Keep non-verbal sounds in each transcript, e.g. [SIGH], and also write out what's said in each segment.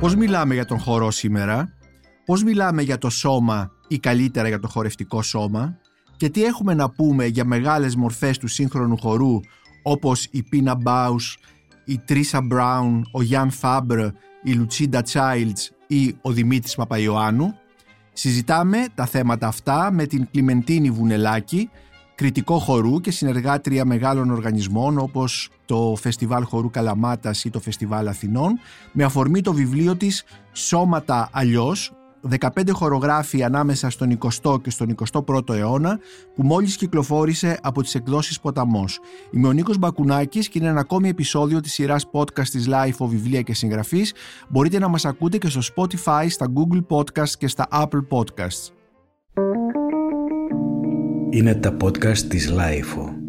Πώς μιλάμε για τον χορό σήμερα, πώς μιλάμε για το σώμα ή καλύτερα για το χορευτικό σώμα; Και τι έχουμε να πούμε για μεγάλες μορφές του σύγχρονου χορού όπως η Πίνα Μπάους, η Τρίσα Μπράουν, ο Γιάν Φάμπρ, η Λουτσίντα Τσάιλτς ή ο Δημήτρης Παπαϊωάννου; Συζητάμε τα θέματα αυτά με την Κλιμεντίνη Βουνελάκη, κριτικό χορού και συνεργάτρια μεγάλων οργανισμών όπως το Φεστιβάλ Χορού Καλαμάτας ή το Φεστιβάλ Αθηνών με αφορμή το βιβλίο της «Σώματα αλλιώς» 15 χορογράφοι ανάμεσα στον 20ο και στον 21ο αιώνα που μόλις κυκλοφόρησε από τις εκδόσεις Ποταμός. Είμαι ο Νίκος Μπακουνάκης και είναι ένα ακόμη επεισόδιο της σειράς podcast της Life Βιβλία και Συγγραφής. Μπορείτε να μας ακούτε και στο Spotify, στα Google Podcasts και στα Apple Podcasts. Είναι τα podcast της Life.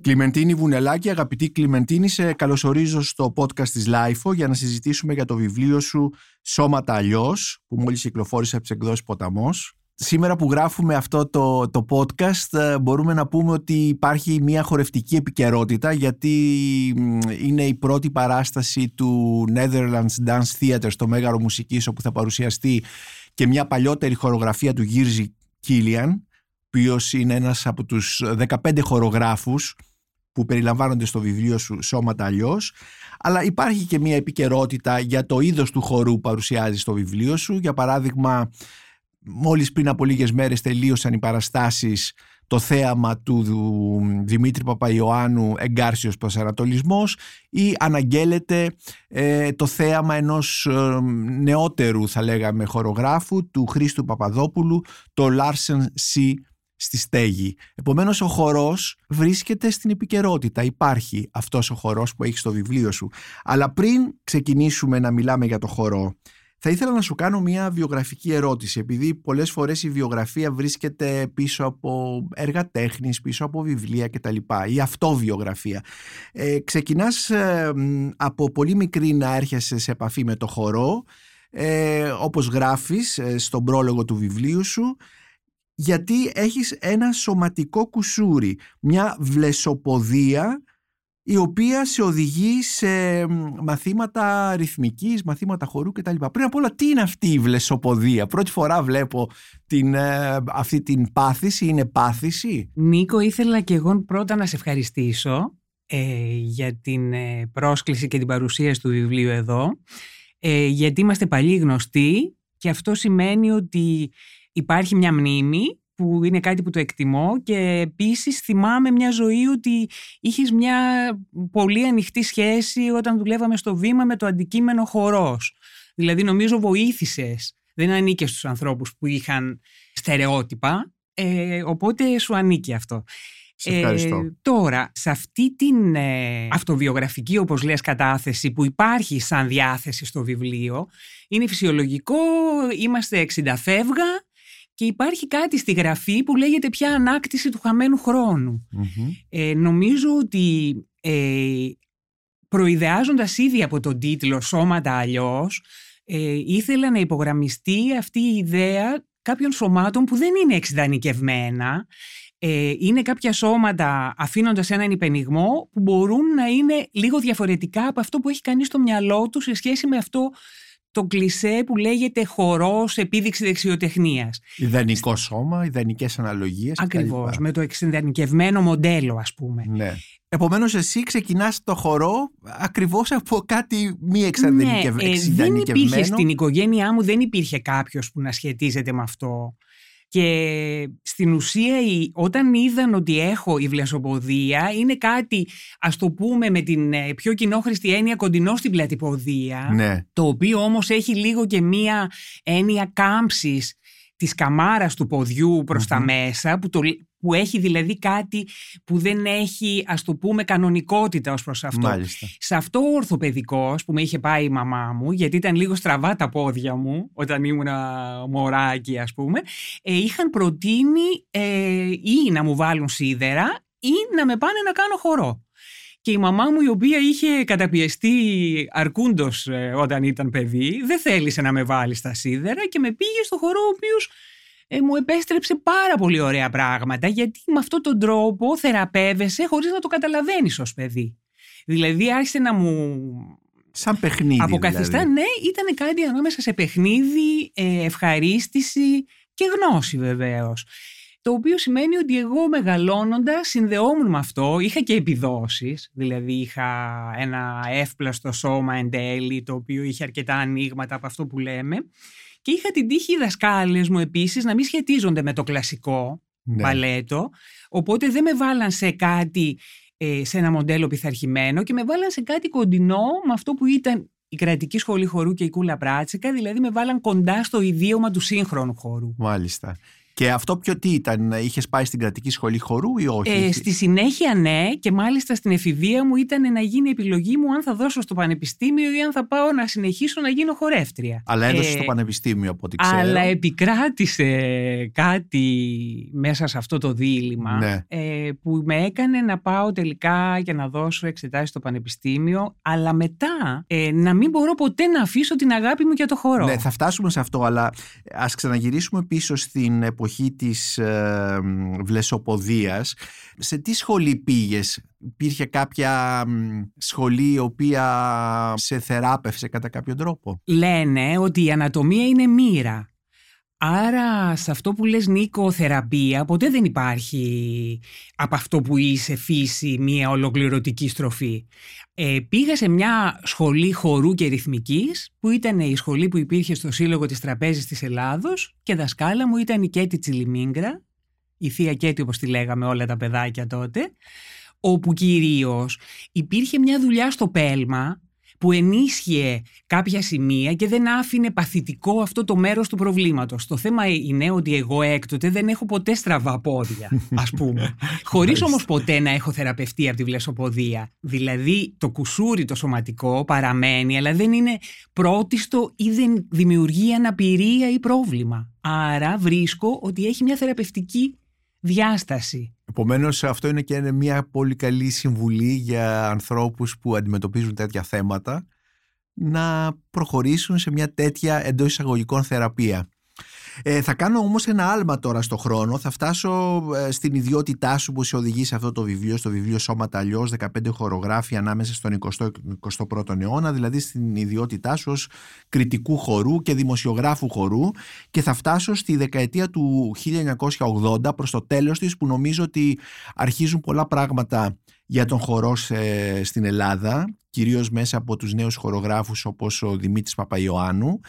Κλιμεντίνη Βουνελάκη, αγαπητή Κλιμεντίνη, σε καλωσορίζω στο podcast της LIFO για να συζητήσουμε για το βιβλίο σου «Σώματα αλλιώς, που μόλις κυκλοφόρησε από τις εκδόσεις Ποταμός. Σήμερα που γράφουμε αυτό το, το podcast ε, μπορούμε να πούμε ότι υπάρχει μια χορευτική επικαιρότητα γιατί είναι η πρώτη παράσταση του Netherlands Dance Theatre στο Μέγαρο Μουσικής όπου θα παρουσιαστεί και μια παλιότερη χορογραφία του Γύρζη Κίλιαν ο είναι ένας από τους 15 χορογράφους που περιλαμβάνονται στο βιβλίο σου «Σώματα αλλιώς. αλλά υπάρχει και μια επικαιρότητα για το είδος του χορού που παρουσιάζεις στο βιβλίο σου. Για παράδειγμα, μόλις πριν από λίγες μέρες τελείωσαν οι παραστάσεις το θέαμα του Δημήτρη Παπαϊωάννου «Εγκάρσιος Προσανατολισμός» ή αναγγέλλεται ε, το θέαμα ενός ε, νεότερου θα λέγαμε χορογράφου του Χρήστου Παπαδόπουλου το Larsen C στη στέγη. Επομένως ο χορός βρίσκεται στην επικαιρότητα. Υπάρχει αυτός ο χορός που έχει στο βιβλίο σου. Αλλά πριν ξεκινήσουμε να μιλάμε για το χορό, θα ήθελα να σου κάνω μια βιογραφική ερώτηση, επειδή πολλές φορές η βιογραφία βρίσκεται πίσω από έργα τέχνης, πίσω από βιβλία κτλ. ή αυτοβιογραφία. Ε, ξεκινάς ε, από πολύ μικρή να έρχεσαι σε επαφή με το χορό, ε, όπως γράφεις ε, στον πρόλογο του βιβλίου σου, γιατί έχεις ένα σωματικό κουσούρι, μια βλεσοποδία η οποία σε οδηγεί σε μαθήματα ρυθμικής, μαθήματα χορού κτλ. Πριν απ' όλα τι είναι αυτή η βλεσοποδία; Πρώτη φορά βλέπω την, ε, αυτή την πάθηση, είναι πάθηση; Νίκο ήθελα και εγώ πρώτα να σε ευχαριστήσω ε, για την ε, πρόσκληση και την παρουσίαση του βιβλίου εδώ γιατί είμαστε παλιοί γνωστοί και αυτό σημαίνει ότι υπάρχει μια μνήμη που είναι κάτι που το εκτιμώ και επίσης θυμάμαι μια ζωή ότι είχες μια πολύ ανοιχτή σχέση όταν δουλεύαμε στο βήμα με το αντικείμενο χορός. Δηλαδή νομίζω βοήθησες, δεν ανήκες στους ανθρώπους που είχαν στερεότυπα, ε, οπότε σου ανήκει αυτό. Σε ευχαριστώ. Ε, τώρα, σε αυτή την ε, αυτοβιογραφική, όπως λες, κατάθεση που υπάρχει σαν διάθεση στο βιβλίο, είναι φυσιολογικό, είμαστε 60 φεύγα, και υπάρχει κάτι στη γραφή που λέγεται πια ανάκτηση του χαμένου Ε, νομίζω ότι ε, προειδεάζοντας ήδη από τον τίτλο «Σώματα αλλιώς», ε, ήθελα να υπογραμμιστεί αυτή η ιδέα κάποιων σωμάτων που δεν είναι εξειδανικευμένα, ε, είναι κάποια σώματα αφήνοντας έναν υπενιγμό που μπορούν να είναι λίγο διαφορετικά από αυτό που έχει κανείς στο μυαλό τους σε σχέση με αυτό το κλισέ που λέγεται χορός επίδειξη δεξιοτεχνίας. Ιδανικό σώμα, ιδανικές αναλογίες. Ακριβώς, με το εξειδανικευμένο μοντέλο ας πούμε. Ναι. Επομένως εσύ ξεκινάς το χορό ακριβώς από κάτι μη εξειδανικευμένο. Ναι, ε, δεν υπήρχε στην οικογένειά μου, δεν υπήρχε κάποιος που να σχετίζεται με αυτό. Και στην ουσία όταν είδαν ότι έχω η βλασοποδία είναι κάτι ας το πούμε με την ε, πιο κοινόχρηστη έννοια κοντινό στην πλατυποδία ναι. το οποίο όμως έχει λίγο και μία έννοια κάμψης της καμάρας του ποδιού προς τα μέσα που, το, που έχει δηλαδή κάτι που δεν έχει ας το πούμε κανονικότητα ως προς αυτό. Μάλιστα. Σε αυτό ο ορθοπαιδικός που με είχε πάει η μαμά μου γιατί ήταν λίγο στραβά τα πόδια μου όταν ήμουν μωράκι ας πούμε ε, είχαν προτείνει ε, ή να μου βάλουν σίδερα ή να με πάνε να κάνω χορό. Και η μαμά μου η οποία είχε καταπιεστεί αρκούντος ε, όταν ήταν παιδί δεν θέλησε να με βάλει στα σίδερα και με πήγε στο χορό ο οποίος ε, μου επέστρεψε πάρα πολύ ωραία πράγματα γιατί με αυτόν τον τρόπο θεραπεύεσαι χωρίς να το καταλαβαίνεις ως παιδί. Δηλαδή άρχισε να μου Σαν παιχνίδι. Αποκαθιστά, δηλαδή. ναι, ήταν κάτι ανάμεσα σε παιχνίδι, ε, ευχαρίστηση και γνώση βεβαίως. Το οποίο σημαίνει ότι εγώ μεγαλώνοντας συνδεόμουν με αυτό, είχα και επιδόσεις, δηλαδή είχα ένα εύπλαστο σώμα εν τέλει, το οποίο είχε αρκετά ανοίγματα από αυτό που λέμε και είχα την τύχη οι δασκάλες μου επίσης να μην σχετίζονται με το κλασικό Ναι. μπαλέτο, οπότε δεν με βάλαν σε κάτι, ε, σε ένα μοντέλο πειθαρχημένο και με βάλαν σε κάτι κοντινό με αυτό που ήταν η κρατική σχολή χορού και η κούλα πράτσικα, δηλαδή με βάλαν κοντά στο ιδίωμα του σύγχρονου χορού. Μάλιστα. Και αυτό ποιο τι ήταν, είχες πάει στην κρατική σχολή χορού ή όχι; Ε, στη συνέχεια ναι και μάλιστα στην εφηβεία μου ήταν να γίνει η επιλογή μου αν θα δώσω στο πανεπιστήμιο ή αν θα πάω να συνεχίσω να γίνω χορεύτρια. Αλλά έδωσε Ε, στο πανεπιστήμιο από ό,τι ξέρω. Αλλά επικράτησε κάτι μέσα σε αυτό το δίλημα Ναι. ε, που με έκανε να πάω τελικά και να δώσω εξετάσεις στο πανεπιστήμιο αλλά μετά ε, να μην μπορώ ποτέ να αφήσω την αγάπη μου για το χορό. Ναι, θα φτάσουμε σε αυτό, αλλά ας ξαναγυρίσουμε πίσω στην εποχή της ε, μ, βλεσοποδίας. Σε τι σχολή πήγες, υπήρχε κάποια μ, σχολή η οποία σε θεράπευσε κατά κάποιο τρόπο; Λένε ότι η ανατομία είναι μοίρα. Άρα σε αυτό που λες Νίκο θεραπεία ποτέ δεν υπάρχει από αυτό που είσαι φύση μια ολοκληρωτική στροφή. Ε, πήγα σε μια σχολή χορού και ρυθμικής που ήταν η σχολή που υπήρχε στο Σύλλογο της Τραπέζης της Ελλάδος και δασκάλα μου ήταν η Κέτη Τσιλιμίγκρα, η θεία Κέτη όπως τη λέγαμε όλα τα παιδάκια τότε, όπου κυρίως υπήρχε μια δουλειά στο πέλμα που ενίσχυε κάποια σημεία και δεν άφηνε παθητικό αυτό το μέρος του προβλήματος. Το θέμα είναι ότι εγώ έκτοτε δεν έχω ποτέ στραβά πόδια, [LAUGHS] ας πούμε. Χωρίς όμως ποτέ να έχω θεραπευτεί από τη βλεσοποδία. Δηλαδή το κουσούρι το σωματικό παραμένει, αλλά δεν είναι πρώτιστο ή δεν δημιουργεί αναπηρία ή πρόβλημα. Άρα βρίσκω ότι έχει μια θεραπευτική διάσταση. Επομένως αυτό είναι και μια πολύ καλή συμβουλή για ανθρώπους που αντιμετωπίζουν τέτοια θέματα να προχωρήσουν σε μια τέτοια εντός εισαγωγικών θεραπεία. Ε, θα κάνω όμως ένα άλμα τώρα στο χρόνο. Θα φτάσω ε, στην ιδιότητά σου που σε οδηγεί σε αυτό το βιβλίο, στο βιβλίο Σώματα αλλιώς 15 χορογράφοι ανάμεσα στον 20 21ο αιώνα, δηλαδή στην ιδιότητά σου ως κριτικού χορού και δημοσιογράφου χορού και θα φτάσω στη δεκαετία του 1980 προς το τέλος της που νομίζω ότι αρχίζουν πολλά πράγματα για τον χορό σε- στην Ελλάδα κυρίως μέσα από τους νέους χορογράφους όπως ο Δημήτρης Παπαϊωάννου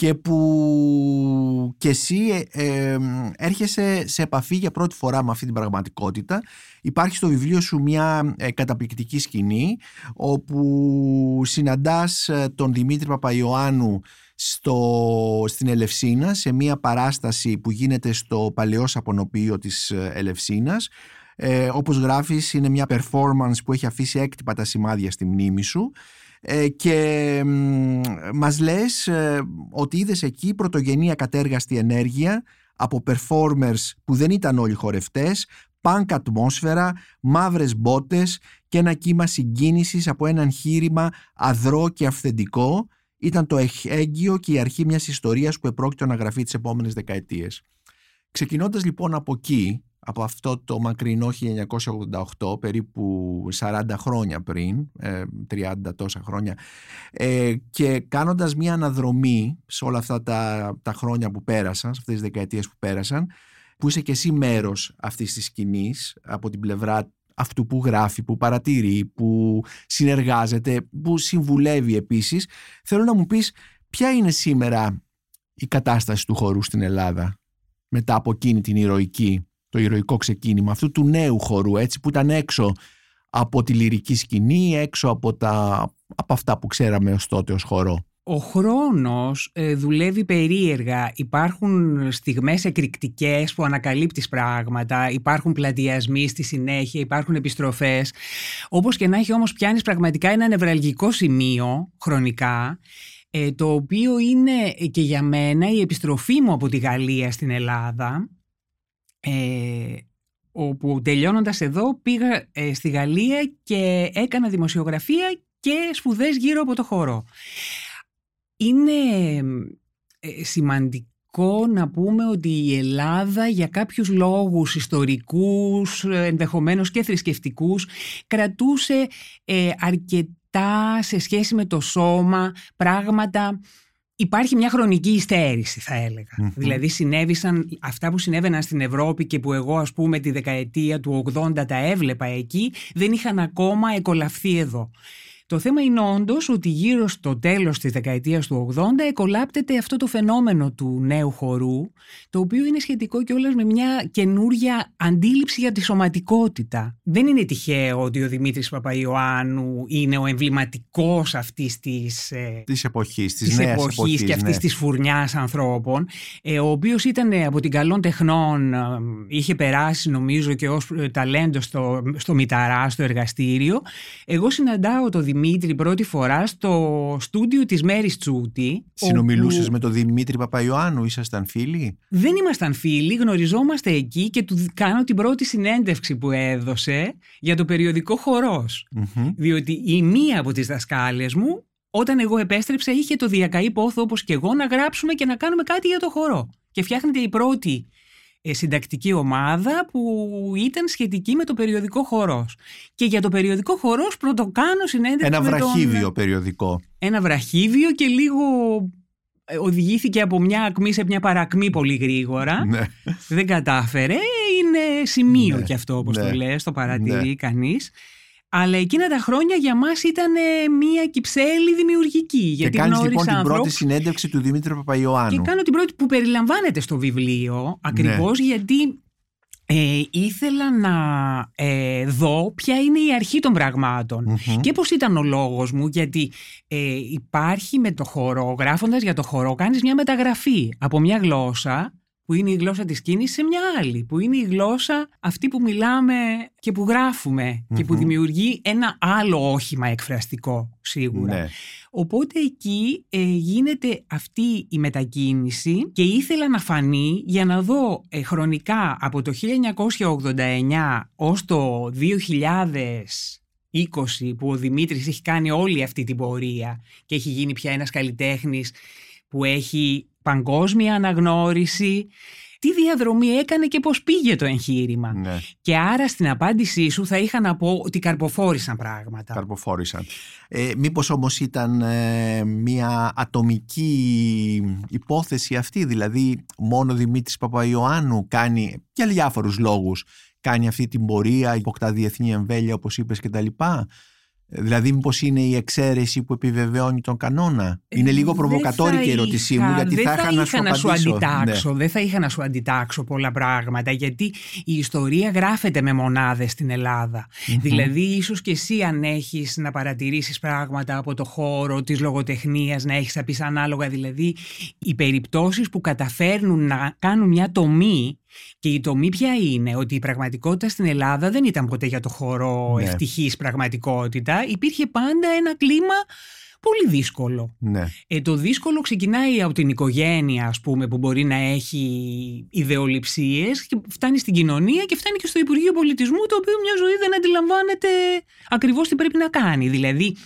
και που και εσύ ε, ε, έρχεσαι σε επαφή για πρώτη φορά με αυτή την πραγματικότητα. Υπάρχει στο βιβλίο σου μια ε, καταπληκτική σκηνή όπου συναντάς ε, τον Δημήτρη Παπαϊωάννου στο, στην Ελευσίνα σε μια παράσταση που γίνεται στο παλαιό σαπονοποιείο της ε, Ελευσίνας ε, όπως γράφεις είναι μια performance που έχει αφήσει έκτυπα τα σημάδια στη μνήμη σου ε, και μ, μας λες ε, ότι είδες εκεί πρωτογενή ακατέργαστη ενέργεια από performers που δεν ήταν όλοι χορευτές, πανκ ατμόσφαιρα, μαύρες μπότες και ένα κύμα συγκίνησης από ένα εγχείρημα αδρό και αυθεντικό ήταν το εχέγγυο και η αρχή μιας ιστορίας που επρόκειτο να γραφεί τις επόμενες δεκαετίες. Ξεκινώντας λοιπόν από εκεί, από αυτό το μακρινό 1988, περίπου 40 χρόνια πριν, ε, 30 τόσα χρόνια, ε, και κάνοντας μια αναδρομή σε όλα αυτά τα, τα χρόνια που πέρασαν, σε αυτές τις δεκαετίες που πέρασαν, που είσαι και εσύ μέρος αυτής της σκηνής, από την πλευρά αυτού που γράφει, που παρατηρεί, που συνεργάζεται, που συμβουλεύει επίσης, θέλω να μου πεις ποια είναι σήμερα η κατάσταση του χορού στην Ελλάδα μετά από εκείνη την ηρωική, το ηρωικό ξεκίνημα αυτού του νέου χορού έτσι που ήταν έξω από τη λυρική σκηνή, έξω από, τα, από αυτά που ξέραμε ως τότε ως χορό. Ο χρόνος ε, δουλεύει περίεργα. Υπάρχουν στιγμές εκρηκτικές που ανακαλύπτεις πράγματα, υπάρχουν πλατιασμοί στη συνέχεια, υπάρχουν επιστροφές. Όπως και να έχει όμως πιάνεις πραγματικά ένα νευραλγικό σημείο χρονικά, ε, το οποίο είναι ε, και για μένα η επιστροφή μου από τη Γαλλία στην Ελλάδα, ε, όπου τελειώνοντας εδώ πήγα ε, στη Γαλλία και έκανα δημοσιογραφία και σπουδές γύρω από το χώρο. Είναι ε, σημαντικό να πούμε ότι η Ελλάδα για κάποιους λόγους ιστορικούς, ε, ενδεχομένως και θρησκευτικούς, κρατούσε ε, αρκετή αυτά σε σχέση με το σώμα, πράγματα Υπάρχει μια χρονική υστέρηση θα ελεγα Δηλαδή συνέβησαν αυτά που συνέβαιναν στην Ευρώπη και που εγώ ας πούμε τη δεκαετία του 80 τα έβλεπα εκεί δεν είχαν ακόμα εκολαφθεί εδώ. Το θέμα είναι όντως ότι γύρω στο τέλος της δεκαετίας του 80 εκολάπτεται αυτό το φαινόμενο του νέου χορού, το οποίο είναι σχετικό κιόλας με μια καινούρια αντίληψη για τη σωματικότητα. Δεν είναι τυχαίο ότι ο Δημήτρης Παπαϊωάννου είναι ο εμβληματικός αυτής της, ε, της εποχής, της, της νέας εποχής, εποχής, και αυτής ναι. της φουρνιάς ανθρώπων, ε, ο οποίος ήταν από την καλών τεχνών, ε, είχε περάσει νομίζω και ως ε, ταλέντος στο, στο Μηταρά, στο εργαστήριο. Εγώ συναντάω το Δημήτρη πρώτη φορά στο στούντιο της Μέρης Τσούτη. Συνομιλούσες όπου με τον Δημήτρη Παπαϊωάννου, ήσασταν φίλοι; Δεν ήμασταν φίλοι, γνωριζόμαστε εκεί και του κάνω την πρώτη συνέντευξη που έδωσε για το περιοδικό χορός. Μμμ. Διότι η μία από τις δασκάλες μου, όταν εγώ επέστρεψα, είχε το διακαή πόθο όπως και εγώ να γράψουμε και να κάνουμε κάτι για το χορό. Και φτιάχνεται η πρώτη ε, συντακτική ομάδα που ήταν σχετική με το περιοδικό χορός. Και για το περιοδικό χορός πρωτοκάνω συνέντευξη Ένα με τον- βραχίδιο περιοδικό. ένα βραχίδιο και λίγο ε, οδηγήθηκε από μια ακμή σε μια παρακμή πολύ γρήγορα. Ναι. Δεν κατάφερε. Είναι σημείο Ναι, κι αυτό όπως ναι, το λες, το παρατηρεί ναι. κανείς. Αλλά εκείνα τα χρόνια για μας ήταν ε, μια κυψέλη δημιουργική. Και Γιατί κάνεις λοιπόν γνώρισα την πρώτη ανθρώπους συνέντευξη του Δημήτρη Παπαϊωάννου. και κάνω την πρώτη που περιλαμβάνεται στο βιβλίο ακριβώς Ναι. γιατί ε, ήθελα να ε, δω ποια είναι η αρχή των πραγμάτων Μμμ. και πώς ήταν ο λόγος μου γιατί ε, υπάρχει με το χορό, γράφοντας για το χορό κάνεις μια μεταγραφή από μια γλώσσα που είναι η γλώσσα της κίνησης σε μια άλλη, που είναι η γλώσσα αυτή που μιλάμε και που γράφουμε και που Μμμ. δημιουργεί ένα άλλο όχημα εκφραστικό σίγουρα. Ναι. Οπότε εκεί ε, γίνεται αυτή η μετακίνηση και ήθελα να φανεί για να δω ε, χρονικά από το 1989 ως το 2020 που ο Δημήτρης έχει κάνει όλη αυτή την πορεία και έχει γίνει πια ένας καλλιτέχνης που έχει παγκόσμια αναγνώριση τι διαδρομή έκανε και πώς πήγε το εγχείρημα. ναι. Και άρα στην απάντησή σου θα είχα να πω ότι καρποφόρησαν πράγματα. Καρποφόρησαν. Ε, μήπως όμως ήταν ε, μια ατομική υπόθεση αυτή, δηλαδή μόνο ο Δημήτρης Παπαϊωάννου κάνει για διάφορους λόγους κάνει αυτή την πορεία, υποκτά διεθνή εμβέλεια όπως είπες και τα λοιπά. Ε, Δηλαδή μήπως είναι η εξαίρεση που επιβεβαιώνει τον κανόνα; Είναι λίγο Ε, Δεν προβοκατόρικη η θα ερώτησή είχα- μου γιατί δεν θα είχα να σου είχα να σου απαντήσω. αντιτάξω. Ναι. Δεν θα είχα να σου αντιτάξω πολλά πράγματα γιατί η ιστορία γράφεται με μονάδες στην Ελλάδα. Δηλαδή ίσως και εσύ αν έχεις να παρατηρήσεις πράγματα από το χώρο της λογοτεχνίας να έχεις να πεις ανάλογα δηλαδή οι περιπτώσεις που καταφέρνουν να κάνουν μια τομή και η τομή ποια είναι, ότι η πραγματικότητα στην Ελλάδα δεν ήταν ποτέ για το χώρο Ναι. ευτυχής πραγματικότητα. Υπήρχε πάντα ένα κλίμα πολύ δύσκολο. Ναι. Ε, το δύσκολο ξεκινάει από την οικογένεια, ας πούμε, που μπορεί να έχει ιδεολειψίες και φτάνει στην κοινωνία και φτάνει και στο Υπουργείο Πολιτισμού, το οποίο μια ζωή δεν αντιλαμβάνεται ακριβώς τι πρέπει να κάνει. Δηλαδή,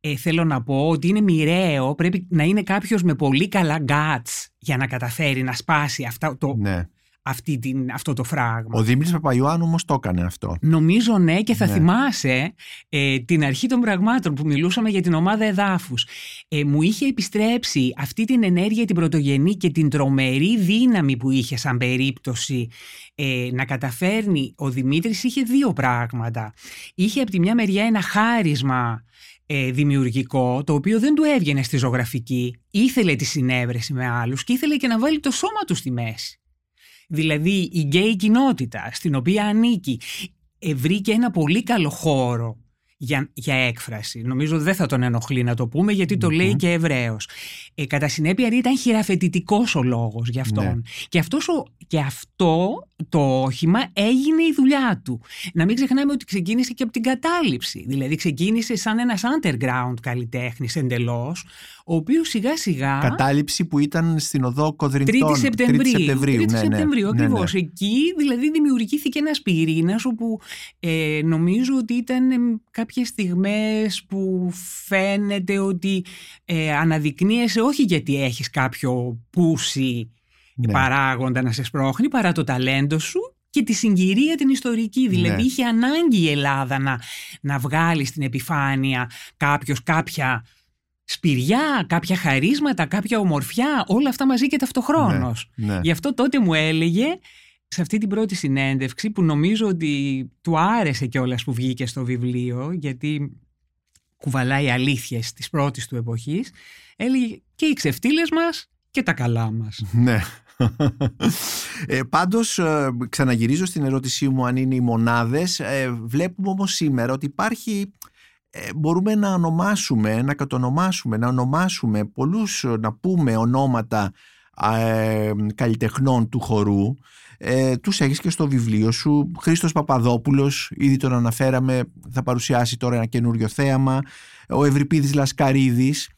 ε, θέλω να πω ότι είναι μοιραίο, πρέπει να είναι κάποιος με πολύ καλά guts για να καταφέρει να σπάσει αυτά, το, ναι. Αυτή την, αυτό το φράγμα. Ο Δημήτρης Παπαϊωάννου όμως το έκανε αυτό. Νομίζω ναι και θα Ναι. θυμάσαι ε, την αρχή των πραγμάτων που μιλούσαμε για την ομάδα εδάφους. Ε, μου είχε επιστρέψει αυτή την ενέργεια την πρωτογενή και την τρομερή δύναμη που είχε σαν περίπτωση ε, να καταφέρνει. Ο Δημήτρης είχε δύο πράγματα. Είχε από τη μια μεριά ένα χάρισμα ε, δημιουργικό, το οποίο δεν του έβγαινε στη ζωγραφική. Ήθελε τη συνέβρεση με άλλους και ήθελε και να βάλει το σώμα του στη μέση. Δηλαδή η γκέι κοινότητα στην οποία ανήκει ε, βρήκε ένα πολύ καλό χώρο για, για έκφραση. Νομίζω δεν θα τον ενοχλεί να το πούμε γιατί το Μμμ. λέει και Εβραίος. Ε, κατά συνέπεια ήταν χειραφετητικός ο λόγος για αυτόν. Ναι. Και, αυτός ο, και αυτό το όχημα έγινε η δουλειά του. Να μην ξεχνάμε ότι ξεκίνησε και από την κατάληψη. Δηλαδή ξεκίνησε σαν ένας underground καλλιτέχνης εντελώς, ο οποίος σιγά σιγά... Κατάληψη που ήταν στην οδό Κοδρυντών. 3η Σεπτεμβρίου. 3η Σεπτεμβρίου, 3η ναι, ναι. Σεπτεμβρίου, Ναι, ναι. ακριβώς. Εκεί δηλαδή δημιουργήθηκε ένας πυρήνας όπου ε, νομίζω ότι ήταν ε, κάποιες στιγμές που φαίνεται ότι ε, αναδεικνύεσαι όχι γιατί έχεις κάποιο πούσι Ναι. παράγοντα να σε σπρώχνει παρά το ταλέντο σου και τη συγκυρία την ιστορική. Δηλαδή Ναι. είχε ανάγκη η Ελλάδα να, να βγάλει στην επιφάνεια κάποιος κάποια σπηριά, κάποια χαρίσματα, κάποια ομορφιά, όλα αυτά μαζί και ταυτοχρόνως. Ναι. Γι' αυτό τότε μου έλεγε σε αυτή την πρώτη συνέντευξη που νομίζω ότι του άρεσε κιόλας που βγήκε στο βιβλίο γιατί κουβαλάει αλήθειες της πρώτης του εποχής έλεγε και οι ξεφτύλες μας και τα καλά μας. Ναι. Ε, πάντως ε, ξαναγυρίζω στην ερώτησή μου αν είναι οι μονάδες ε, βλέπουμε όμως σήμερα ότι υπάρχει ε, μπορούμε να ονομάσουμε, να κατονομάσουμε, να ονομάσουμε πολλούς, ε, να πούμε ονόματα ε, καλλιτεχνών του χορού. Ε, τους έχεις και στο βιβλίο σου. Χρήστος Παπαδόπουλος, ήδη τον αναφέραμε θα παρουσιάσει τώρα ένα καινούριο θέαμα. Ο Ευρυπίδης Λασκαρίδης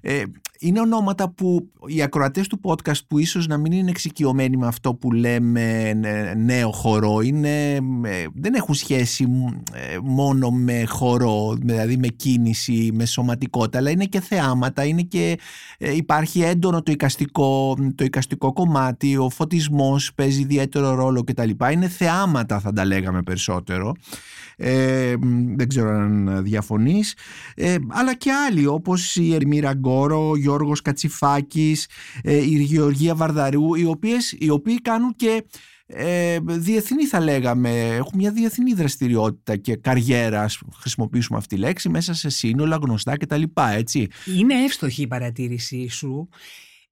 ε, είναι ονόματα που οι ακροατές του podcast που ίσως να μην είναι εξοικειωμένοι με αυτό που λέμε ε, νέο χορό είναι, ε, δεν έχουν σχέση ε, μόνο με χορό δηλαδή με κίνηση, με σωματικότητα αλλά είναι και θεάματα, είναι και ε, υπάρχει έντονο το εικαστικό, το εικαστικό κομμάτι, ο φωτισμός παίζει ιδιαίτερο ρόλο κτλ. Είναι θεάματα θα τα λέγαμε περισσότερο ε, δεν ξέρω αν διαφωνείς ε, αλλά και άλλοι όπως η Ερμήρα Γκόρο, ο Γιώργος Κατσιφάκης ε, η Γεωργία Βαρδαρού οι, οποίες, οι οποίοι κάνουν και ε, διεθνή θα λέγαμε έχουν μια διεθνή δραστηριότητα και καριέρα ας χρησιμοποιήσουμε αυτή τη λέξη μέσα σε σύνολα γνωστά κτλ έτσι. Είναι εύστοχη η παρατήρησή σου.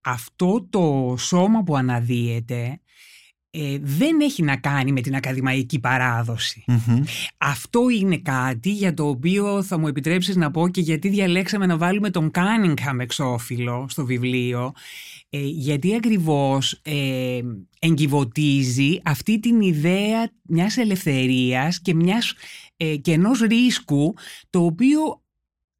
Αυτό το σώμα που αναδύεται ε, δεν έχει να κάνει με την ακαδημαϊκή παράδοση. Μμμ. Αυτό είναι κάτι για το οποίο θα μου επιτρέψεις να πω και γιατί διαλέξαμε να βάλουμε τον Κάνιγχαμ εξώφυλλο στο βιβλίο ε, γιατί ακριβώς ε, εγκυβωτίζει αυτή την ιδέα μιας ελευθερίας και, μιας, ε, και ενός ρίσκου το οποίο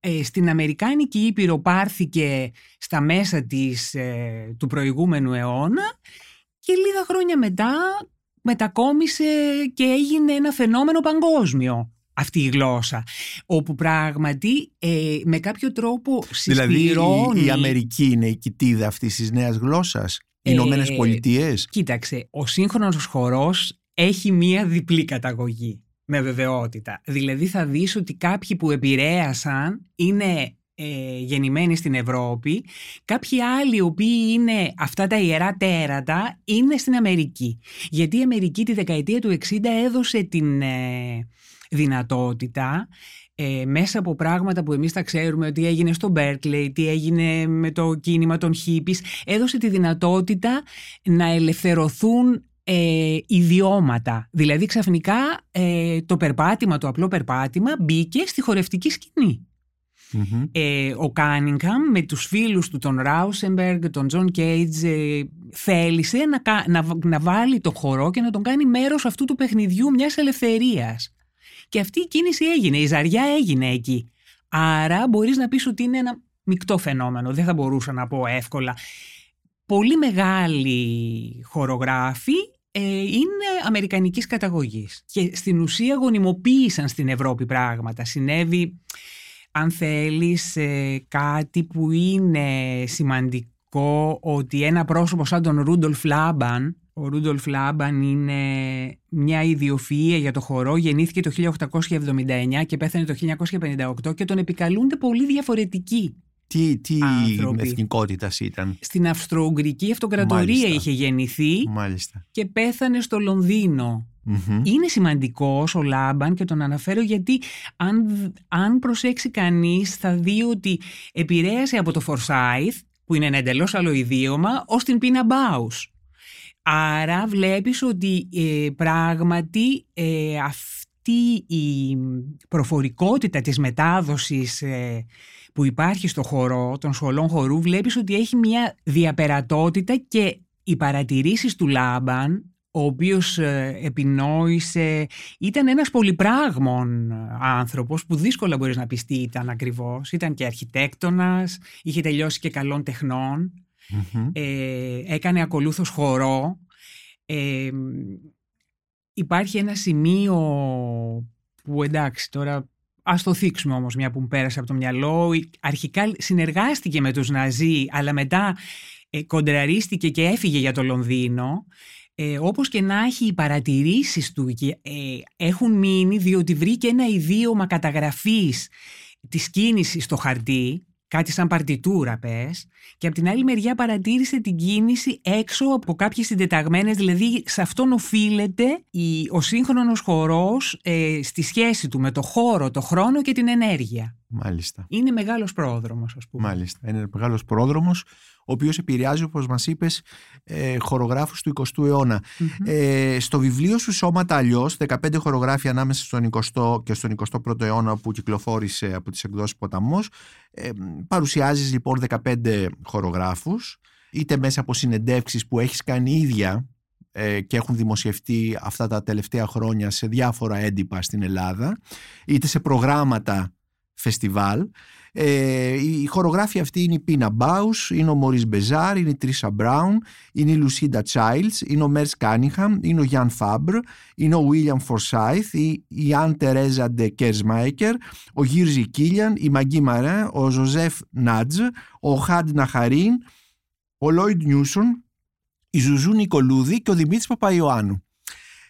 ε, στην Αμερικάνικη Ήπειρο πάρθηκε στα μέσα της, ε, του προηγούμενου αιώνα και λίγα χρόνια μετά μετακόμισε και έγινε ένα φαινόμενο παγκόσμιο αυτή η γλώσσα όπου πράγματι ε, με κάποιο τρόπο Δηλαδή συσπηρώνει... η, η Αμερική είναι η κοιτίδα αυτής της νέας γλώσσας; Οι Ε, Ηνωμένες Πολιτείες; Κοίταξε, ο σύγχρονος χορός έχει μία διπλή καταγωγή με βεβαιότητα. Δηλαδή θα δεις ότι κάποιοι που επηρέασαν είναι ε, γεννημένοι στην Ευρώπη, κάποιοι άλλοι οι οποίοι είναι αυτά τα ιερά τέρατα είναι στην Αμερική. Γιατί η Αμερική τη δεκαετία του 60 έδωσε την ε, δυνατότητα ε, μέσα από πράγματα που εμείς τα ξέρουμε ότι έγινε στο Berkeley, τι έγινε με το κίνημα των hippies, έδωσε τη δυνατότητα να ελευθερωθούν ε, ιδιώματα. Δηλαδή ξαφνικά ε, το περπάτημα, το απλό περπάτημα μπήκε στη χορευτική σκηνή. Ε, ο Κάνιγχαμ με τους φίλους του τον Ράουσεμπεργκ, τον Τζον Κέιτζ ε, θέλησε να, κα- να, να βάλει το χορό και να τον κάνει μέρος αυτού του παιχνιδιού μιας ελευθερίας. Και αυτή η κίνηση έγινε, η ζαριά έγινε εκεί. Άρα μπορείς να πεις ότι είναι ένα μεικτό φαινόμενο, δεν θα μπορούσα να πω εύκολα. Πολύ μεγάλοι χορογράφοι ε, είναι αμερικανικής καταγωγής και στην ουσία γονιμοποίησαν στην Ευρώπη πράγματα. Συνέβη αν θέλεις ε, κάτι που είναι σημαντικό ότι ένα πρόσωπο σαν τον Ρούντολφ Λάμπαν ο Ρούντολφ Λάμπαν είναι μια ιδιοφυΐα για το χορό, γεννήθηκε το 1879 και πέθανε το 1958 και τον επικαλούνται πολύ διαφορετικοί. Τι, τι Άνθρωποι. εθνικότητας ήταν; Στην Αυστρο-Ουγγρική Αυτοκρατορία Μάλιστα. είχε γεννηθεί Μάλιστα. και πέθανε στο Λονδίνο. Μμμ. Είναι σημαντικός ο Λάμπαν και τον αναφέρω γιατί αν, αν προσέξει κανείς θα δει ότι επηρέασε από το Forsyth που είναι ένα εντελώς άλλο ιδίωμα ως την Πίνα Μπάους. Άρα βλέπεις ότι ε, πράγματι ε, αυτή η προφορικότητα της μετάδοσης ε, που υπάρχει στο χορό, των σχολών χορού, βλέπεις ότι έχει μια διαπερατότητα και οι παρατηρήσεις του Λάμπαν ο οποίος ε, επινόησε, ήταν ένας πολυπράγμων ε, άνθρωπος που δύσκολα μπορείς να πεις τι ήταν ακριβώς. Ήταν και αρχιτέκτονας, είχε τελειώσει και καλών τεχνών, Μμμ. ε, έκανε ακολούθως χορό. Ε, υπάρχει ένα σημείο που εντάξει τώρα ας το θίξουμε όμως μια που μου πέρασε από το μυαλό. Αρχικά συνεργάστηκε με τους Ναζί αλλά μετά ε, κοντραρίστηκε και έφυγε για το Λονδίνο ε, όπως και να έχει οι παρατηρήσεις του ε, έχουν μείνει διότι βρήκε ένα ιδίωμα καταγραφής της κίνησης στο χαρτί κάτι σαν παρτιτούρα πες, και από την άλλη μεριά παρατήρησε την κίνηση έξω από κάποιες συντεταγμένες, δηλαδή σε αυτόν οφείλεται η, ο σύγχρονος χορός ε, στη σχέση του με το χώρο, το χρόνο και την ενέργεια. Μάλιστα. Είναι μεγάλος πρόδρομος ας πούμε. Μάλιστα, είναι μεγάλος πρόδρομος ο οποίος επηρεάζει, όπως μας είπες, ε, χορογράφους του 20ου αιωνα Ε, στο βιβλίο σου «Σώματα αλλιώς, 15 χορογράφοι ανάμεσα στον 20ο και στον 21ο αιώνα που κυκλοφόρησε από τις εκδόσεις Ποταμός, ε, παρουσιάζεις λοιπόν 15 χορογράφους, είτε μέσα από συνεντεύξεις που έχεις κάνει ίδια ε, και έχουν δημοσιευτεί αυτά τα τελευταία χρόνια σε διάφορα έντυπα στην Ελλάδα, είτε σε προγράμματα φεστιβάλ. Ε, οι χορογράφοι αυτοί είναι η Πίνα Μπάους, είναι ο Μωρίς Μπεζάρ, είναι η Τρίσα Μπράουν, είναι η Λουσίντα Τσάιλτς, είναι ο Μερς Κάνιγχαμ, είναι ο Γιαν Φαμπρ, είναι ο Βίλιαμ Φορσάιθ, η Αν Τερέζα Ντε Κέρσμαϊκερ, ο Γύρζι Κίλιαν, η Μαγκί Μαρέν, ο Ζοζέφ Νάτζ, ο Οχάντ Ναχαρίν, ο Λόιντ Νιούσον, η Ζουζού Νικολούδη και ο Δημήτρης Παπαϊωάννου.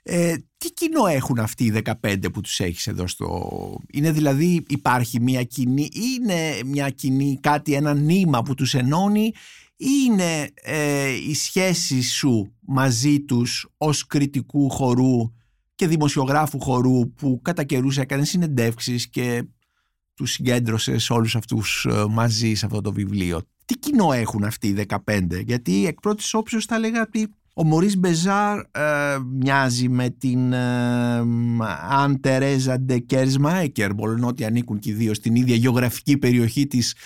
Ε, τι κοινό έχουν αυτοί οι 15 που τους έχεις εδώ στο... Είναι δηλαδή υπάρχει μια κοινή, είναι μια κοινή κάτι, ένα νήμα που τους ενώνει ή είναι ε, η σχέση σου μαζί τους ως κριτικού χορού και δημοσιογράφου χορού που κατά καιρούς έκανες συνεντεύξεις και τους συγκέντρωσες όλους αυτούς ε, μαζί σε αυτό το βιβλίο. Τι κοινό έχουν αυτοί οι 15 γιατί εκ πρώτης όψεως θα έλεγα ότι ο Μωρίς Μπεζάρ ε, μοιάζει με την ε, Αν Τερέζα Ντε Κέρσμαϊκερ μόνο ότι ανήκουν και οι δύο στην ίδια γεωγραφική περιοχή της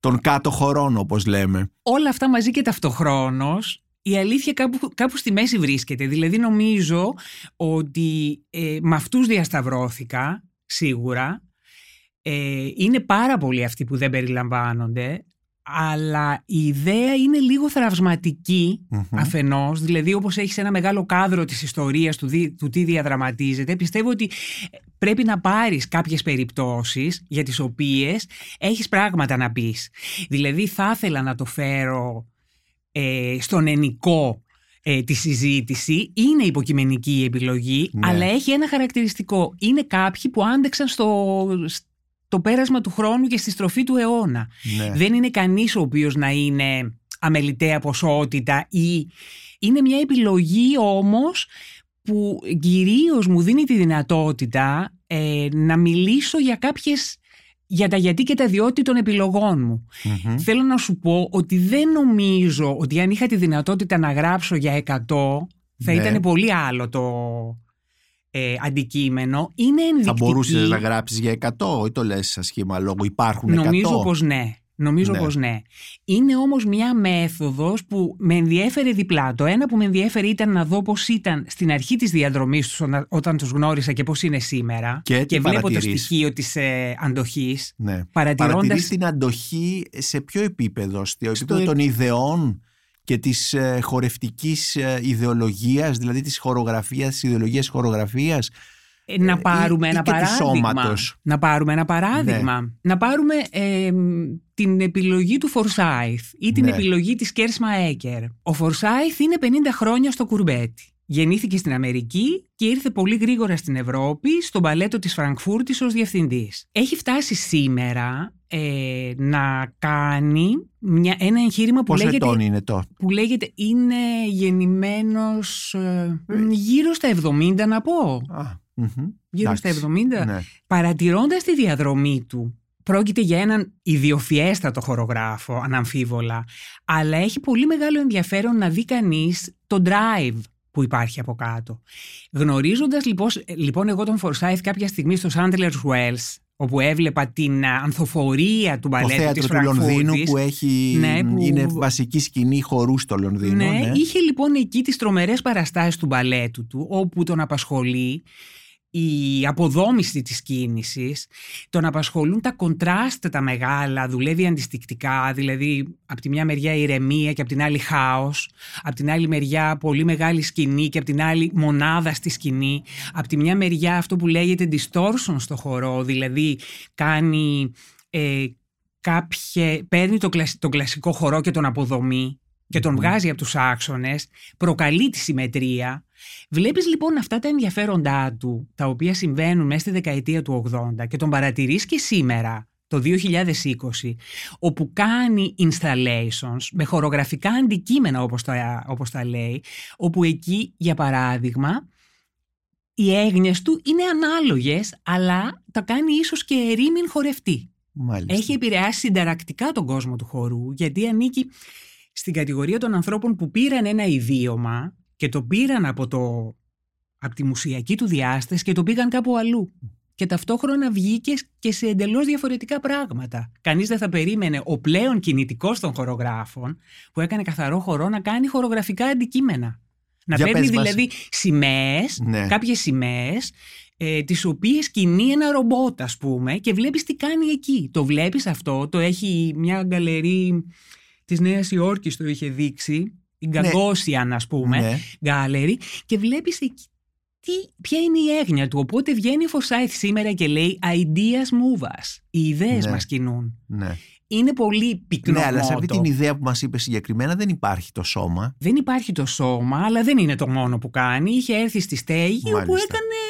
των κάτω χωρών όπως λέμε. Όλα αυτά μαζί και ταυτοχρόνως η αλήθεια κάπου, κάπου στη μέση βρίσκεται. Δηλαδή νομίζω ότι ε, με αυτούς διασταυρώθηκα σίγουρα. Ε, είναι πάρα πολλοί αυτοί που δεν περιλαμβάνονται αλλά η ιδέα είναι λίγο αφενός, δηλαδή όπως έχεις ένα μεγάλο κάδρο της ιστορίας του, του τι διαδραματίζεται, πιστεύω ότι πρέπει να πάρεις κάποιες περιπτώσεις για τις οποίες έχεις πράγματα να πεις. Δηλαδή θα ήθελα να το φέρω ε, στον ενικό ε, τη συζήτηση, είναι υποκειμενική η επιλογή, ναι. αλλά έχει ένα χαρακτηριστικό. Είναι κάποιοι που άντεξαν στο, το πέρασμα του χρόνου και στη στροφή του αιώνα. Ναι. Δεν είναι κανείς ο οποίος να είναι αμεληταία ποσότητα ή είναι μια επιλογή όμως που κυρίως μου δίνει τη δυνατότητα ε, να μιλήσω για κάποιες για τα γιατί και τα διότι των επιλογών μου. Θέλω να σου πω ότι δεν νομίζω ότι αν είχα τη δυνατότητα να γράψω για 100 θα ναι. ήταν πολύ άλλο το, ε, αντικείμενο είναι ενδεικτική. Θα μπορούσες να γράψεις για 100 ή το λες σαν σχήμα λόγω υπάρχουν 100. Νομίζω πως ναι. Νομίζω ναι. πως ναι. Είναι όμως μια μέθοδος που με ενδιέφερε διπλά. Το ένα που με ενδιέφερε ήταν να δω πώς ήταν στην αρχή της διαδρομής τους όταν τους γνώρισα και πώς είναι σήμερα. Και, και βλέπω το στοιχείο της ε, αντοχής. Ναι. Παρατηρώντας... την αντοχή σε ποιο επίπεδο, στο επίπεδο των ιδεών και της ε, χορευτικής ε, ιδεολογίας, δηλαδή της χορογραφίας, της ιδεολογίας χορογραφίας. Ε, να πάρουμε ένα παράδειγμα. Να πάρουμε ένα παράδειγμα. Ναι. Να πάρουμε την επιλογή του Φορσάιθ ή την ναι. επιλογή της Κέρσμα Έκερ. Ο Φορσάιθ είναι 50 χρόνια στο κουρμπέτι. Γεννήθηκε στην Αμερική και ήρθε πολύ γρήγορα στην Ευρώπη, στο μπαλέτο της Φραγκφούρτης ως διευθυντής. Έχει φτάσει σήμερα ε, να κάνει μια, ένα εγχείρημα που λέγεται, είναι το; που λέγεται είναι γεννημένος ε, γύρω στα 70 να πω. Γύρω στα 70. Ναι. Παρατηρώντας τη διαδρομή του Πρόκειται για έναν ιδιοφιέστατο χορογράφο, αναμφίβολα, αλλά έχει πολύ μεγάλο ενδιαφέρον να δει κανείς το drive που υπάρχει από κάτω. Γνωρίζοντας λοιπόν, λοιπόν εγώ τον Φορσάιθ κάποια στιγμή στο Sandler's Wells, όπου έβλεπα την ανθοφορία του μπαλέτου της του Λονδίνου που, έχει, ναι, που είναι βασική σκηνή χορού στο Λονδίνο. Ναι, ναι, είχε λοιπόν εκεί τις τρομερές παραστάσεις του μπαλέτου του, όπου τον απασχολεί η αποδόμηση της κίνησης, τον απασχολούν τα κοντράστα τα μεγάλα, δουλεύει αντιστικτικά, δηλαδή από τη μια μεριά ηρεμία και από την άλλη χάος, από την άλλη μεριά πολύ μεγάλη σκηνή και από την άλλη μονάδα στη σκηνή, από τη μια μεριά αυτό που λέγεται distortion στο χορό, δηλαδή κάνει... Ε, παίρνει το, τον κλασικό χορό και τον αποδομεί και τον βγάζει από τους άξονες, προκαλεί τη συμμετρία. Βλέπεις λοιπόν αυτά τα ενδιαφέροντά του, τα οποία συμβαίνουν μέσα στη δεκαετία του 80 και τον παρατηρείς και σήμερα, το 2020, όπου κάνει installations με χορογραφικά αντικείμενα όπως τα, όπως τα λέει, όπου εκεί, για παράδειγμα, οι έγνοιες του είναι ανάλογες, αλλά τα κάνει ίσως και ερήμην χορευτή. Μάλιστα. Έχει επηρεάσει συνταρακτικά τον κόσμο του χορού, γιατί ανήκει στην κατηγορία των ανθρώπων που πήραν ένα ιδίωμα και το πήραν από, το, από τη μουσιακή του διάσταση και το πήγαν κάπου αλλού. Και ταυτόχρονα βγήκε και σε εντελώς διαφορετικά πράγματα. Κανείς δεν θα περίμενε ο πλέον κινητικός των χορογράφων, που έκανε καθαρό χορό, να κάνει χορογραφικά αντικείμενα. Να Για παίρνει πες μας. δηλαδή σημαίες, Ναι. κάποιες σημαίες, ε, τις οποίες κινεί ένα ρομπότ ας πούμε και βλέπεις τι κάνει εκεί. Το βλέπεις αυτό, το έχει μια γκαλερί της Νέας Υόρκης το είχε δείξει, η Γκαγκόσιαν ας πούμε, Ναι. γκάλερι και βλέπεις εκεί τι, ποια είναι η έγνοια του. Οπότε βγαίνει η Forsyth σήμερα και λέει «Ideas move us». Οι ιδέες Ναι. μας κινούν. Ναι. Είναι πολύ πυκνό ναι, αλλά σε αυτή μότο. την ιδέα που μας είπες συγκεκριμένα δεν υπάρχει το σώμα. Δεν υπάρχει το σώμα, αλλά δεν είναι το μόνο που κάνει. Είχε έρθει στη στέγη όπου Μάλιστα. έκανε ε,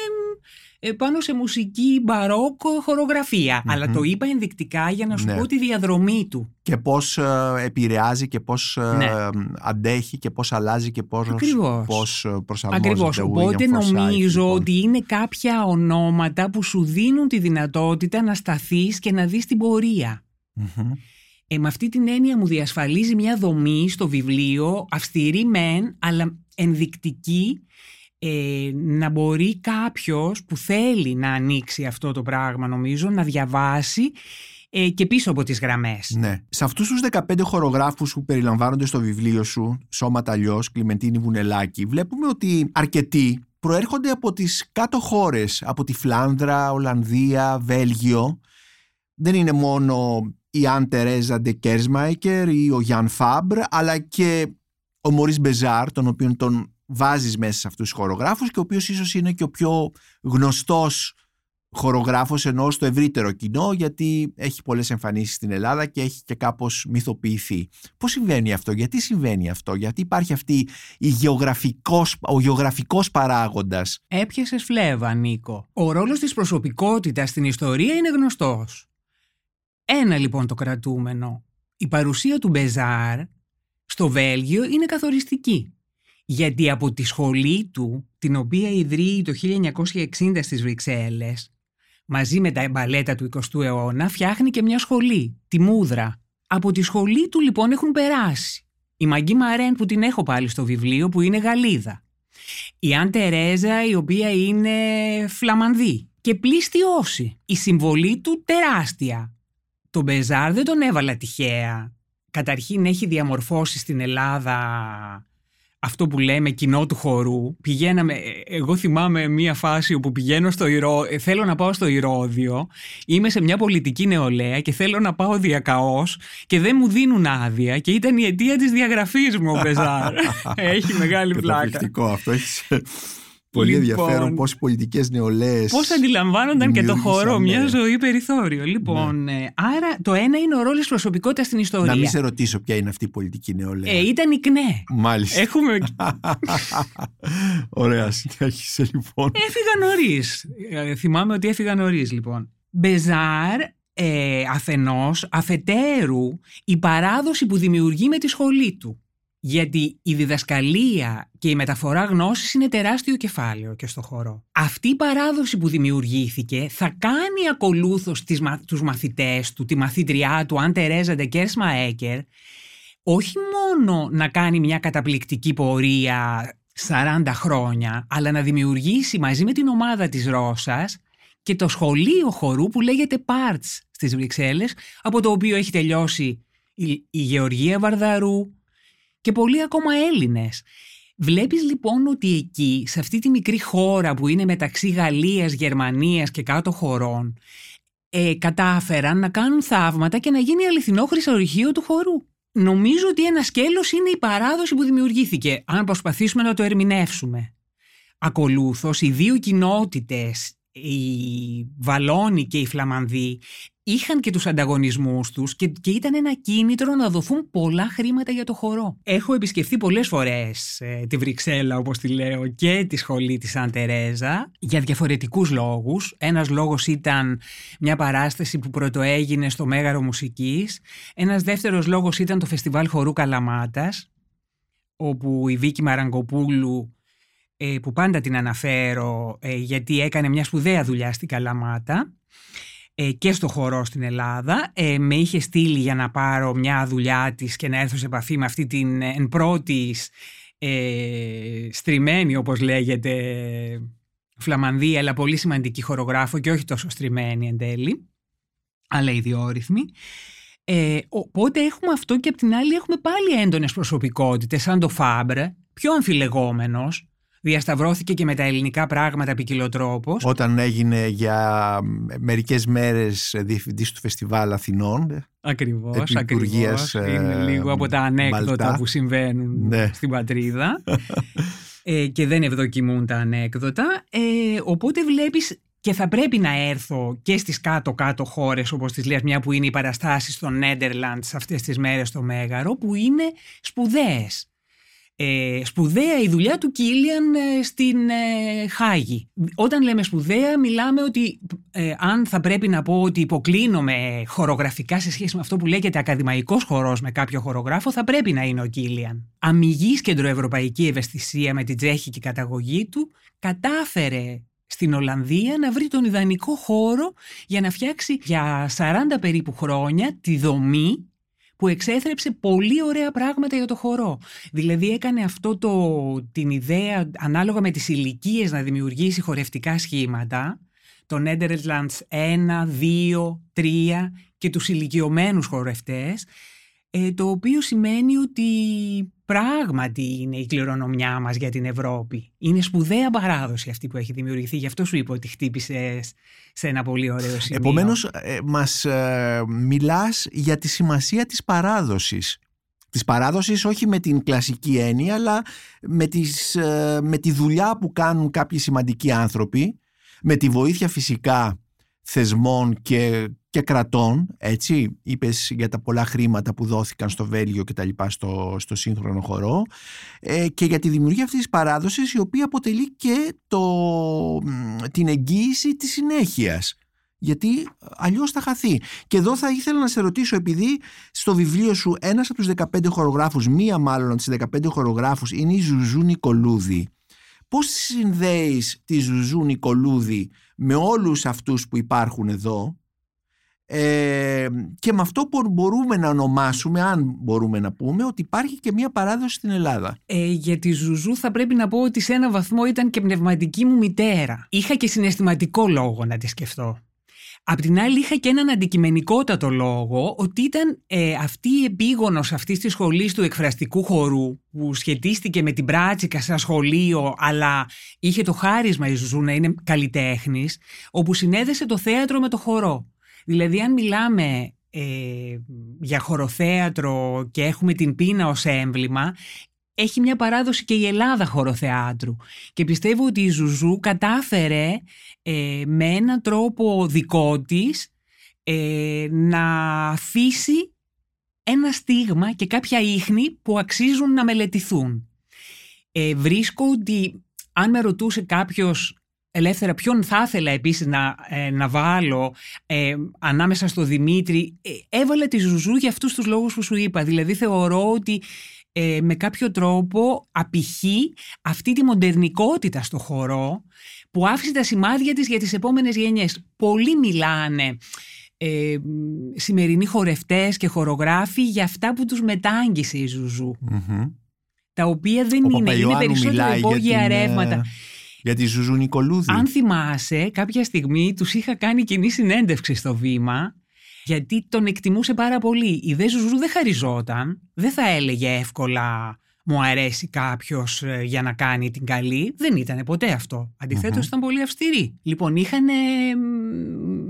πάνω σε μουσική μπαρόκο χορογραφία. Αλλά το είπα ενδεικτικά για να σου Ναι. πω τη διαδρομή του. Και πώς ε, επηρεάζει και πώς ε, Ναι. αντέχει και πώς αλλάζει και πώς, Ακριβώς. πώς ε, προσαρμόζεται Ακριβώς. ο Οπότε William Forsythe, νομίζω λοιπόν. ότι είναι κάποια ονόματα που σου δίνουν τη δυνατότητα να σταθείς και να δεις την πορεία. Μμμ. Ε, με αυτή την έννοια μου διασφαλίζει μια δομή στο βιβλίο, αυστηρή μεν, αλλά ενδεικτική, ε, να μπορεί κάποιος που θέλει να ανοίξει αυτό το πράγμα νομίζω, να διαβάσει ε, και πίσω από τις γραμμές. Ναι. Σε αυτούς τους 15 χορογράφους που περιλαμβάνονται στο βιβλίο σου, Σώματα αλλιώς, Κλιμεντίνη Βουνελάκη, βλέπουμε ότι αρκετοί προέρχονται από τις κάτω χώρες, από τη Φλάνδρα, Ολλανδία, Βέλγιο. Δεν είναι μόνο η Αν Τερέζα Ντε Κέρσμαϊκερ ή ο Γιάν Φάμπρ, αλλά και ο Μωρίς Μπεζάρ, τον οποίο τον βάζεις μέσα σε αυτούς τους χορογράφους και ο οποίος ίσως είναι και ο πιο γνωστός χορογράφος ενώ στο ευρύτερο κοινό γιατί έχει πολλές εμφανίσεις στην Ελλάδα και έχει και κάπως μυθοποιηθεί. Πώς συμβαίνει αυτό, γιατί συμβαίνει αυτό, γιατί υπάρχει αυτή η γεωγραφικός, ο γεωγραφικός παράγοντας; Έπιασες φλέβα, Νίκο. Ο ρόλος της προσωπικότητας στην ιστορία είναι γνωστός. Ένα λοιπόν το κρατούμενο. Η παρουσία του Μπεζάρ στο Βέλγιο είναι καθοριστική. Γιατί από τη σχολή του, την οποία ιδρύει το 1960 στις Βρυξέλλες, μαζί με τα μπαλέτα του 20ου αιώνα, φτιάχνει και μια σχολή, τη Μούδρα. Από τη σχολή του λοιπόν έχουν περάσει. Η Μαγκή Μαρέν που την έχω πάλι στο βιβλίο που είναι Γαλλίδα. Η Αν Τερέζα η οποία είναι Φλαμανδή. Και πλήστη όση. Η συμβολή του τεράστια. Τον Μπεζάρ δεν τον έβαλα τυχαία. Καταρχήν έχει διαμορφώσει στην Ελλάδα αυτό που λέμε κοινό του χορού. Πηγαίναμε, ε, εγώ θυμάμαι μία φάση όπου πηγαίνω στο Ηρώ, ε, θέλω να πάω στο Ηρώδιο, είμαι σε μια πολιτική νεολαία και θέλω να πάω διακαώς και δεν μου δίνουν άδεια και ήταν η αιτία της διαγραφής μου ο Μπεζάρ. [LAUGHS] Έχει μεγάλη πλάκα. Καταπληκτικό αυτό. Έχεις πολύ Λοιπόν. ενδιαφέρον πώς οι πολιτικές νεολαίες... Πώς αντιλαμβάνονταν και το δημιούργησαν, χορό, μια ναι. ζωή περιθώριο. Λοιπόν, ε, άρα το ένα είναι ο ρόλος προσωπικότητας στην ιστορία. Να μην σε ρωτήσω ποια είναι αυτή η πολιτική νεολαία. ε, ήταν η ΚΝΕ. Μάλιστα. Έχουμε... [LAUGHS] Ωραία, συνέχισε λοιπόν. έφυγα νωρίς. θυμάμαι ότι έφυγα νωρίς, λοιπόν. Μπεζάρ, ε, αφενός, αφετέρου, η παράδοση που δημιουργεί με τη σχολή του. Γιατί η διδασκαλία και η μεταφορά γνώσης είναι τεράστιο κεφάλαιο και στο χώρο. Αυτή η παράδοση που δημιουργήθηκε θα κάνει ακολούθως τις, μα- τους μαθητές του, τη μαθήτριά του, Αν Τερέζα Ντεκέρσμα Έκερ, όχι μόνο να κάνει μια καταπληκτική πορεία 40 χρόνια, αλλά να δημιουργήσει μαζί με την ομάδα της Ρώσας και το σχολείο χορού που λέγεται Parts στις Βρυξέλλες, από το οποίο έχει τελειώσει η, η Γεωργία Βαρδαρού και πολλοί ακόμα Έλληνες. Βλέπεις λοιπόν ότι εκεί, σε αυτή τη μικρή χώρα που είναι μεταξύ Γαλλίας, Γερμανίας και κάτω χωρών, ε, κατάφεραν να κάνουν θαύματα και να γίνει αληθινό χρυσορυχείο του χορού. Νομίζω ότι ένα σκέλος είναι η παράδοση που δημιουργήθηκε, αν προσπαθήσουμε να το ερμηνεύσουμε. Ακολούθως, οι δύο κοινότητες, η Βαλόνη και η Φλαμανδή, είχαν και τους ανταγωνισμούς τους και, και ήταν ένα κίνητρο να δοθούν πολλά χρήματα για το χορό. Έχω επισκεφθεί πολλές φορές ε, τη Βρυξέλλα όπως τη λέω και τη σχολή της Αν Τερέζα για διαφορετικούς λόγους. Ένας λόγος ήταν μια παράσταση που πρωτοέγινε στο Μέγαρο Μουσικής. Ένας δεύτερος λόγος ήταν το Φεστιβάλ Χορού Καλαμάτας όπου η Βίκη Μαραγκοπούλου ε, που πάντα την αναφέρω ε, γιατί έκανε μια σπουδαία δουλειά στην Καλαμάτα ε, και στο χορό στην Ελλάδα. Ε, με είχε στείλει για να πάρω μια δουλειά της και να έρθω σε επαφή με αυτή την εν πρώτης ε, στριμμένη όπως λέγεται φλαμανδία αλλά πολύ σημαντική χορογράφο και όχι τόσο στριμμένη εν τέλει αλλά ιδιόρυθμη. Ε, οπότε έχουμε αυτό και απ' την άλλη έχουμε πάλι έντονες προσωπικότητες σαν το Φάμπρε, πιο αμφιλεγόμενος, διασταυρώθηκε και με τα ελληνικά πράγματα ποικιλοτρόπως. Όταν έγινε για μερικές μέρες διευθυντής του Φεστιβάλ Αθηνών. Ακριβώς. Ακριβώς. Είναι ε, λίγο από τα ανέκδοτα που συμβαίνουν ναι. στην πατρίδα. [LAUGHS] ε, και δεν ευδοκιμούν τα ανέκδοτα. Ε, οπότε βλέπεις και θα πρέπει να έρθω και στις κάτω-κάτω χώρες όπως τις λες μια που είναι οι παραστάσεις στο Νέντερλαντς αυτές τις μέρες στο Μέγαρο που είναι σπουδαίες ε, σπουδαία η δουλειά του Κίλιαν ε, στην ε, Χάγη. Όταν λέμε σπουδαία μιλάμε ότι ε, αν θα πρέπει να πω ότι υποκλίνομαι χορογραφικά σε σχέση με αυτό που λέγεται ακαδημαϊκός χορός με κάποιο χορογράφο θα πρέπει να είναι ο Κίλιαν. Αμυγής κεντροευρωπαϊκή ευαισθησία με την τσέχικη καταγωγή του κατάφερε στην Ολλανδία να βρει τον ιδανικό χώρο για να φτιάξει για 40 περίπου χρόνια τη δομή που εξέθρεψε πολύ ωραία πράγματα για το χορό. Δηλαδή έκανε αυτό το, την ιδέα ανάλογα με τις ηλικίες να δημιουργήσει χορευτικά σχήματα, το Netherlands 1, 2, 3 και τους ηλικιωμένους χορευτές, ε, το οποίο σημαίνει ότι πράγματι είναι η κληρονομιά μας για την Ευρώπη. Είναι σπουδαία παράδοση αυτή που έχει δημιουργηθεί. Γι' αυτό σου είπα ότι χτύπησε σε ένα πολύ ωραίο σημείο. Επομένως, ε, μας ε, μιλάς για τη σημασία της παράδοσης. Της παράδοσης όχι με την κλασική έννοια, αλλά με, τις, ε, με τη δουλειά που κάνουν κάποιοι σημαντικοί άνθρωποι, με τη βοήθεια φυσικά θεσμών και και κρατών, έτσι, είπες για τα πολλά χρήματα που δόθηκαν στο Βέλγιο και τα λοιπά στο, στο σύγχρονο χορό ε, και για τη δημιουργία αυτής της παράδοσης η οποία αποτελεί και το, την εγγύηση της συνέχειας γιατί αλλιώς θα χαθεί. Και εδώ θα ήθελα να σε ρωτήσω, επειδή στο βιβλίο σου ένας από τους 15 χορογράφους, μία μάλλον από τις 15 χορογράφους είναι η Ζουζού Νικολούδη. Πώς συνδέεις τη Ζουζού Νικολούδη με όλους αυτούς που υπάρχουν εδώ; Ε, και με αυτό που μπορούμε να ονομάσουμε, αν μπορούμε να πούμε, ότι υπάρχει και μια παράδοση στην Ελλάδα. Ε, για τη Ζουζού θα πρέπει να πω ότι σε ένα βαθμό ήταν και πνευματική μου μητέρα. Είχα και συναισθηματικό λόγο να τη σκεφτώ. Απ' την άλλη είχα και έναν αντικειμενικότατο λόγο ότι ήταν ε, αυτή η επίγονος αυτής της σχολής του εκφραστικού χορού που σχετίστηκε με την Πράτσικα σαν σχολείο αλλά είχε το χάρισμα η Ζουζού να είναι καλλιτέχνης όπου συνέδεσε το θέατρο με το χορό. Δηλαδή αν μιλάμε ε, για χοροθέατρο και έχουμε την πείνα ως έμβλημα, έχει μια παράδοση και η Ελλάδα χοροθεάτρου. Και πιστεύω ότι η Ζουζού κατάφερε ε, με έναν τρόπο δικό της ε, να αφήσει ένα στίγμα και κάποια ίχνη που αξίζουν να μελετηθούν. Ε, βρίσκω ότι αν με ρωτούσε κάποιος ελεύθερα ποιον θα ήθελα επίσης να, ε, να βάλω ε, ανάμεσα στο Δημήτρη ε, έβαλε τη Ζουζού για αυτούς τους λόγους που σου είπα δηλαδή θεωρώ ότι με κάποιο τρόπο απηχεί αυτή τη μοντερνικότητα στο χορό που άφησε τα σημάδια της για τις επόμενες γενιές. Πολλοί μιλάνε ε, σημερινοί χορευτές και χορογράφοι για αυτά που τους μετάγγισε η ζουζου Τα οποία δεν Ο είναι, είναι περισσότερο υπόγεια ρεύματα. Για τη Ζουζού Νικολούδη. Αν θυμάσαι, κάποια στιγμή τους είχα κάνει κοινή συνέντευξη στο βήμα, γιατί τον εκτιμούσε πάρα πολύ. Η δε Ζουζού δεν χαριζόταν, δεν θα έλεγε εύκολα μου αρέσει κάποιος ε, για να κάνει την καλή. Δεν ήταν ποτέ αυτό. ήταν πολύ αυστηρή. Λοιπόν, είχαν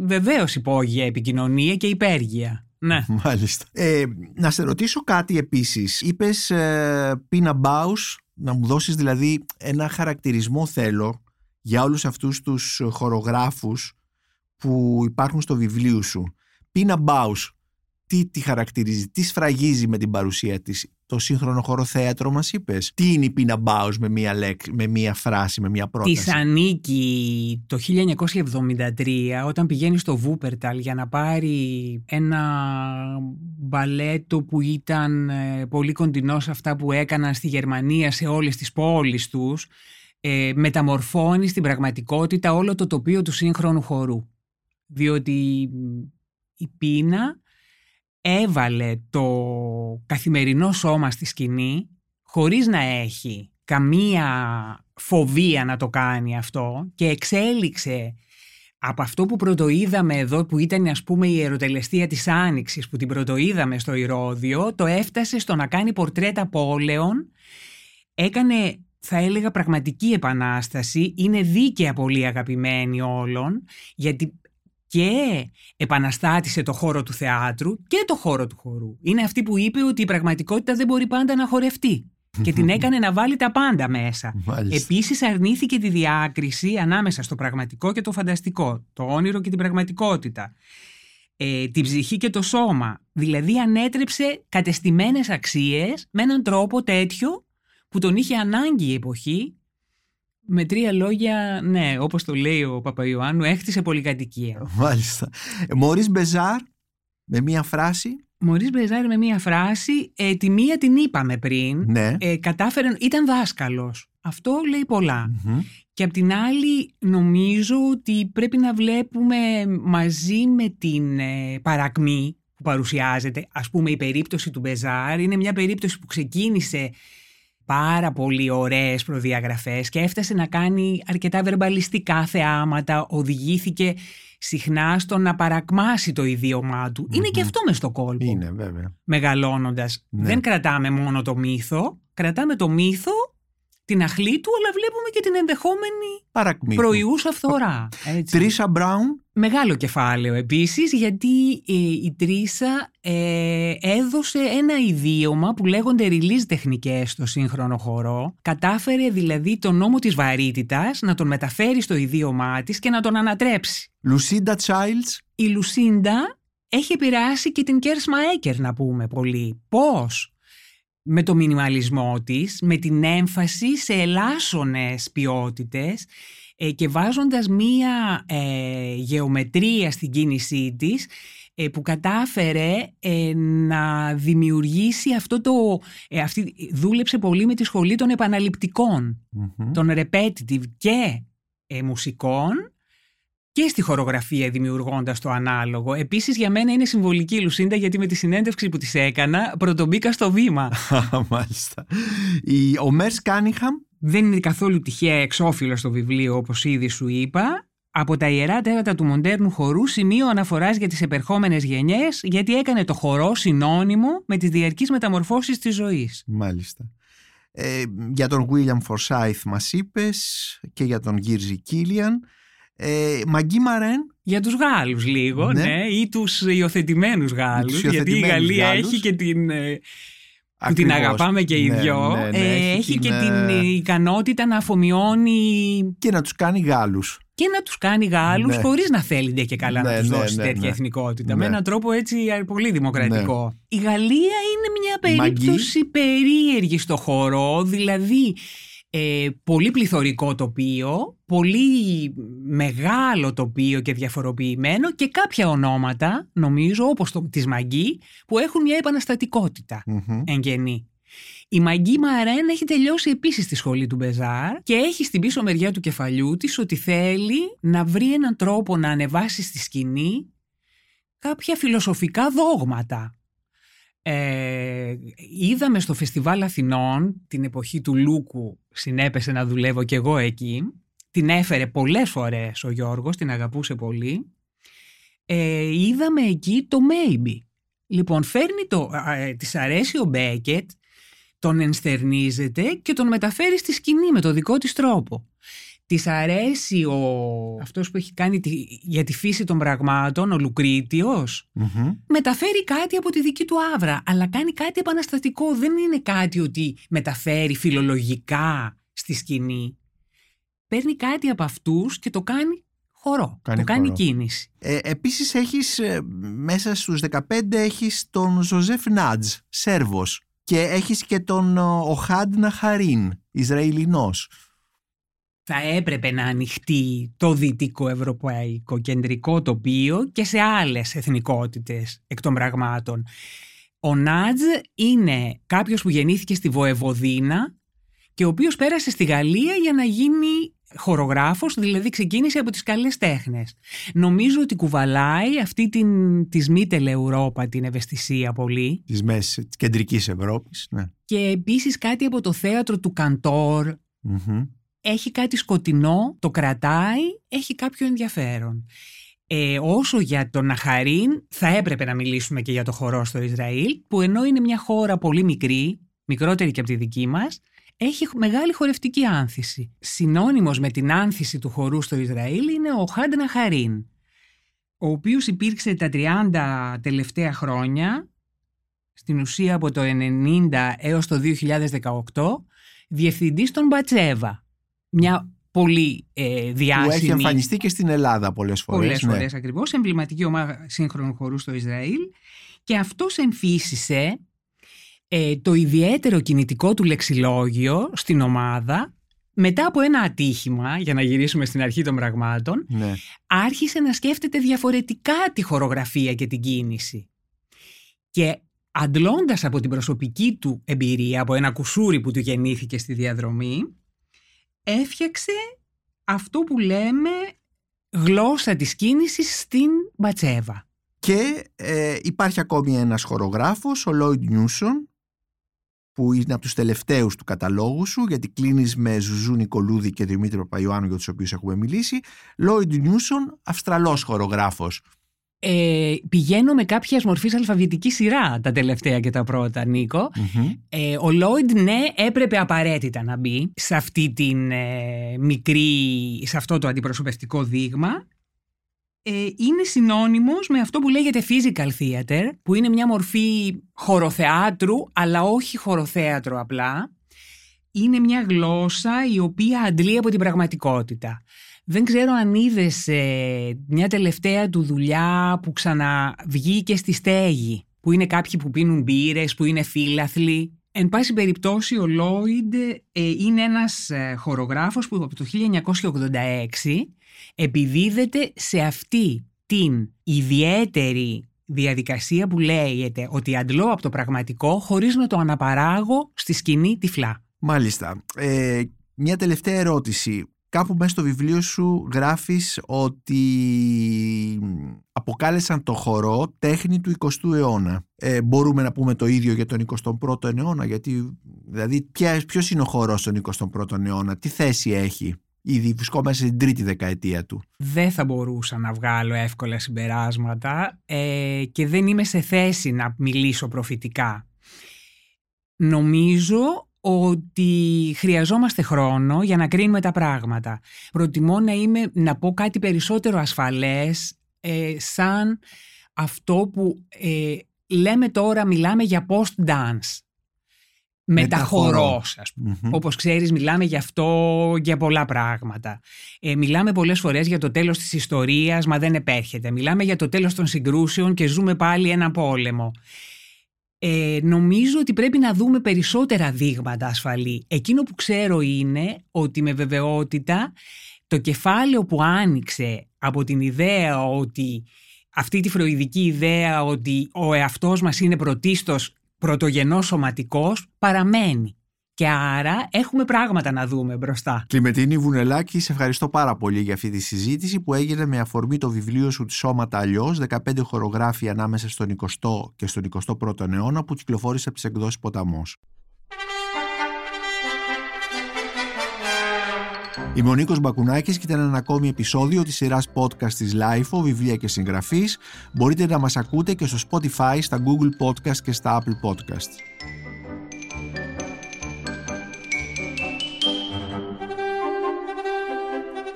βεβαίως υπόγεια επικοινωνία και υπέργεια. Ναι. [LAUGHS] Μάλιστα. Ε, να σε ρωτήσω κάτι επίσης. Είπες ε, Πίνα Μπάους να μου δώσεις δηλαδή ένα χαρακτηρισμό θέλω για όλους αυτούς τους χορογράφους που υπάρχουν στο βιβλίο σου. Πίνα Μπάους, τι τη χαρακτηρίζει, τι σφραγίζει με την παρουσία της; Το σύγχρονο χώρο θέατρο μας είπες. Τι είναι η Πίνα Μπάους με μία, με μία φράση, με μία πρόταση; Της ανήκει το 1973 όταν πηγαίνει στο Βούπερταλ για να πάρει ένα μπαλέτο που ήταν ε, πολύ κοντινό σε αυτά που έκαναν στη Γερμανία σε όλες τις πόλεις τους ε, μεταμορφώνει στην πραγματικότητα όλο το τοπίο του σύγχρονου χορού. Διότι η πείνα έβαλε το καθημερινό σώμα στη σκηνή χωρίς να έχει καμία φοβία να το κάνει αυτό και εξέλιξε από αυτό που πρωτοείδαμε εδώ που ήταν ας πούμε η ερωτελεστία της Άνοιξης που την πρωτοείδαμε στο Ηρώδιο το έφτασε στο να κάνει πορτρέτα πόλεων έκανε θα έλεγα πραγματική επανάσταση. Είναι δίκαια πολύ αγαπημένη όλων γιατί και επαναστάτησε το χώρο του θεάτρου και το χώρο του χορού. Είναι αυτή που είπε ότι η πραγματικότητα δεν μπορεί πάντα να χορευτεί και την [LAUGHS] έκανε να βάλει τα πάντα μέσα. Μάλιστα. Επίσης αρνήθηκε τη διάκριση ανάμεσα στο πραγματικό και το φανταστικό, το όνειρο και την πραγματικότητα, ε, την ψυχή και το σώμα. Δηλαδή ανέτρεψε κατεστημένες αξίες με έναν τρόπο τέτοιο που τον είχε ανάγκη η εποχή με τρία λόγια, ναι, όπως το λέει ο Παπαϊωάννου, έχτισε πολυκατοικία. Μάλιστα. Μωρίς Μπεζάρ, με μία φράση. Μωρίς Μπεζάρ με μία φράση, ε, τη μία την είπαμε πριν, ναι. ε, κατάφερε, ήταν δάσκαλος. Αυτό λέει Και απ' την άλλη νομίζω ότι πρέπει να βλέπουμε μαζί με την ε, παρακμή που παρουσιάζεται, ας πούμε η περίπτωση του Μπεζάρ είναι μια περίπτωση που ξεκίνησε πάρα πολύ ωραίες προδιαγραφές και έφτασε να κάνει αρκετά βερμπαλιστικά θεάματα, οδηγήθηκε συχνά στο να παρακμάσει το ιδίωμά του. Είναι και αυτό μες στο κόλπο. Είναι βέβαια. Μεγαλώνοντας. Ναι. Δεν κρατάμε μόνο το μύθο, κρατάμε το μύθο την αχλή του, αλλά βλέπουμε και την ενδεχόμενη Παρακμή προϊούσα φθορά. Τρίσα Μπράουν. Μεγάλο κεφάλαιο επίσης, γιατί ε, η Τρίσα ε, έδωσε ένα ιδίωμα που λέγονται release τεχνικές στο σύγχρονο χορό. Κατάφερε δηλαδή τον νόμο της βαρύτητας να τον μεταφέρει στο ιδίωμά της και να τον ανατρέψει. Λουσίντα Childs. Η Λουσίντα έχει επηρεάσει και την Κέρσμα Έκερ να πούμε πολύ. Πώς; Με το μινιμαλισμό της, με την έμφαση σε ελάσσονες ποιότητες ε, και βάζοντας μία ε, γεωμετρία στην κίνησή της ε, που κατάφερε να δημιουργήσει αυτό το... αυτή, δούλεψε πολύ με τη σχολή των επαναληπτικων των repetitive και μουσικών και στη χορογραφία δημιουργώντας το ανάλογο. Επίσης για μένα είναι συμβολική η Λουσίντα γιατί με τη συνέντευξη που της έκανα πρωτομπήκα στο βήμα. [LAUGHS] Μάλιστα. Η, ο Μέρς Κάνιχαμ; Δεν είναι καθόλου τυχαία εξώφυλλος στο βιβλίο όπως ήδη σου είπα. Από τα ιερά τέρατα του μοντέρνου χορού σημείο αναφοράς για τις επερχόμενες γενιές γιατί έκανε το χορό συνώνυμο με τις διαρκείς μεταμορφώσεις της ζωής. Μάλιστα. Ε, για τον William Forsyth μας είπες και για τον Γύρζι Κίλιαν. Ε, Μαγκή Μαρέν. Για τους Γάλλους λίγο, ναι, ναι ή τους υιοθετημένους Γάλλους, γιατί η Γαλλία έχει και την... Ε, που την αγαπάμε και οι ναι, δυο, ναι, ναι, ε, έχει, και την ε, ικανότητα να αφομοιώνει... Και να τους κάνει Γάλλους. Και να τους κάνει Γάλλους ναι. χωρίς να θέλει και καλά να τους δώσει τέτοια εθνικότητα. Με έναν τρόπο έτσι πολύ δημοκρατικό. Η Γαλλία είναι μια περίπτωση περίεργη στο χώρο, δηλαδή ε, πολύ πληθωρικό τοπίο, πολύ μεγάλο τοπίο και διαφοροποιημένο και κάποια ονόματα, νομίζω, όπως το της Μαγκή, που έχουν μια επαναστατικότητα mm-hmm. εγγενή. Η Μαγκή Μαρέν έχει τελειώσει επίσης τη σχολή του Μπεζάρ και έχει στην πίσω μεριά του κεφαλιού της ότι θέλει να βρει έναν τρόπο να ανεβάσει στη σκηνή κάποια φιλοσοφικά δόγματα ε, είδαμε στο Φεστιβάλ Αθηνών την εποχή του Λούκου συνέπεσε να δουλεύω κι εγώ εκεί. Την έφερε πολλές φορές ο Γιώργος την αγαπούσε πολύ. Ε, είδαμε εκεί το Maybe. Λοιπόν φέρνει το ε, της αρέσει ο Μπέκετ τον ενστερνίζεται και τον μεταφέρει στη σκηνή με το δικό της τρόπο Της αρέσει ο... αυτός που έχει κάνει για τη φύση των πραγμάτων, ο Λουκρήτιος μεταφέρει κάτι από τη δική του άβρα, αλλά κάνει κάτι επαναστατικό. Δεν είναι κάτι ότι μεταφέρει φιλολογικά στη σκηνή. Παίρνει κάτι από αυτούς και το κάνει χορό, Κάνει που κάνει χορό. κίνηση. Ε, επίσης έχεις ε, μέσα στους 15 έχεις τον Ζωζεφ Νάτζ, Σέρβος και έχεις και τον ε, Οχάντ Ναχαρίν, Ισραηλινός. Θα έπρεπε να ανοιχτεί το δυτικό ευρωπαϊκό κεντρικό τοπίο και σε άλλες εθνικότητες εκ των πραγμάτων. Ο Νάτζ είναι κάποιος που γεννήθηκε στη Βοεβοδίνα και ο οποίος πέρασε στη Γαλλία για να γίνει χορογράφος, δηλαδή ξεκίνησε από τις καλές τέχνες. Νομίζω ότι κουβαλάει αυτή την, της Μίτελ Ευρώπα την ευαισθησία πολύ Της μέσης, της κεντρικής Ευρώπης. Ναι. και επίσης κάτι από το θέατρο του Καντόρ Μμμ. Έχει κάτι σκοτεινό, το κρατάει, έχει κάποιο ενδιαφέρον. Ε, όσο για τον Ναχαρίν, θα έπρεπε να μιλήσουμε και για το χορό στο Ισραήλ, που ενώ είναι μια χώρα πολύ μικρή, μικρότερη και από τη δική μας, έχει μεγάλη χορευτική άνθηση. Συνώνυμος με την άνθηση του χορού στο Ισραήλ είναι ο Χάντ Ναχαρίν, ο οποίος υπήρξε τα 30 τελευταία χρόνια, στην ουσία από το 90 έως το 2018, διευθυντής των Μπατσέβα. Μια πολύ ε, Που διάσημη... έχει εμφανιστεί και στην Ελλάδα πολλές φορές. Πολλές ναι. φορές ακριβώς, εμβληματική ομάδα σύγχρονου χορού στο Ισραήλ και αυτός εμφύσισε ε, το ιδιαίτερο κινητικό του λεξιλόγιο στην ομάδα μετά από ένα ατύχημα, για να γυρίσουμε στην αρχή των πραγμάτων, Ναι. άρχισε να σκέφτεται διαφορετικά τη χορογραφία και την κίνηση. Και αντλώντας από την προσωπική του εμπειρία, από ένα κουσούρι που του γεννήθηκε στη διαδρομή, έφτιαξε αυτό που λέμε γλώσσα της κίνησης στην Μπατσέβα. Και ε, υπάρχει ακόμη ένας χορογράφος, ο Λόιντ Νιούσον, που είναι από τους τελευταίους του καταλόγου σου, γιατί κλείνεις με Ζουζού Νικολούδη και Δημήτρη Παπαϊωάννου για τους οποίους έχουμε μιλήσει. Λόιντ Νιούσον, Αυστραλός χορογράφος. Ε, πηγαίνω με κάποια μορφή αλφαβητικής σειρά τα τελευταία και τα πρώτα, Νίκο. Μμμ. Ε, ο Λόιντ, ναι, έπρεπε απαραίτητα να μπει σε αυτή την ε, μικρή, σε αυτό το αντιπροσωπευτικό δείγμα. Ε, είναι συνώνυμος με αυτό που λέγεται physical theater, που είναι μια μορφή χοροθεάτρου, αλλά όχι χοροθέατρο απλά. Είναι μια γλώσσα η οποία αντλεί από την πραγματικότητα. Δεν ξέρω αν είδες μια τελευταία του δουλειά που ξαναβγήκε στη στέγη, που είναι κάποιοι που πίνουν μπύρες, που είναι φίλαθλοι. Εν πάση περιπτώσει, ο Λόιντ ε, είναι ένας ε, χορογράφος που από το 1986 επιδίδεται σε αυτή την ιδιαίτερη διαδικασία που λέγεται ότι αντλώ από το πραγματικό χωρίς να το αναπαράγω στη σκηνή τυφλά. Μάλιστα. Ε, μια τελευταία ερώτηση. Κάπου μέσα στο βιβλίο σου γράφεις ότι αποκάλεσαν το χορό τέχνη του 20ου αιώνα. Ε, μπορούμε να πούμε το ίδιο για τον 21ο αιώνα, γιατί δηλαδή ποια, ποιος είναι ο χορός στον 21ο αιώνα, τι θέση έχει; Ήδη βρισκόμαστε στην τρίτη δεκαετία του. Δεν θα μπορούσα να βγάλω εύκολα συμπεράσματα ε, και δεν είμαι σε θέση να μιλήσω προφητικά. Νομίζω ότι χρειαζόμαστε χρόνο για να κρίνουμε τα πράγματα. Προτιμώ να, είμαι, να πω κάτι περισσότερο ασφαλές ε, σαν αυτό που ε, λέμε τώρα, μιλάμε για post-dance. Μεταχορός, ας πούμε. Μμμ. Όπως ξέρεις μιλάμε γι' αυτό για πολλά πράγματα. Ε, μιλάμε πολλές φορές για το τέλος της ιστορίας, μα δεν επέρχεται. Μιλάμε για το τέλος των συγκρούσεων και ζούμε πάλι ένα πόλεμο. Ε, νομίζω ότι πρέπει να δούμε περισσότερα δείγματα ασφαλή. Εκείνο που ξέρω είναι ότι με βεβαιότητα το κεφάλαιο που άνοιξε από την ιδέα ότι αυτή τη φροηδική ιδέα ότι ο εαυτός μας είναι πρωτίστως πρωτογενός σωματικός παραμένει. Και άρα έχουμε πράγματα να δούμε μπροστά. Κλιμετίνη Βουνελάκη, σε ευχαριστώ πάρα πολύ για αυτή τη συζήτηση που έγινε με αφορμή το βιβλίο σου «Τη Σώματα Αλλιώς, 15 χορογράφοι ανάμεσα στον 20ο και στον 21ο αιώνα που κυκλοφόρησε από τις εκδόσεις Ποταμός. Είμαι ο Νίκος Μπακουνάκης και ήταν ένα ακόμη επεισόδιο της σειράς podcast της LIFO, βιβλία και συγγραφής. Μπορείτε να μας ακούτε και στο Spotify, στα Google Podcast και στα Apple Podcast.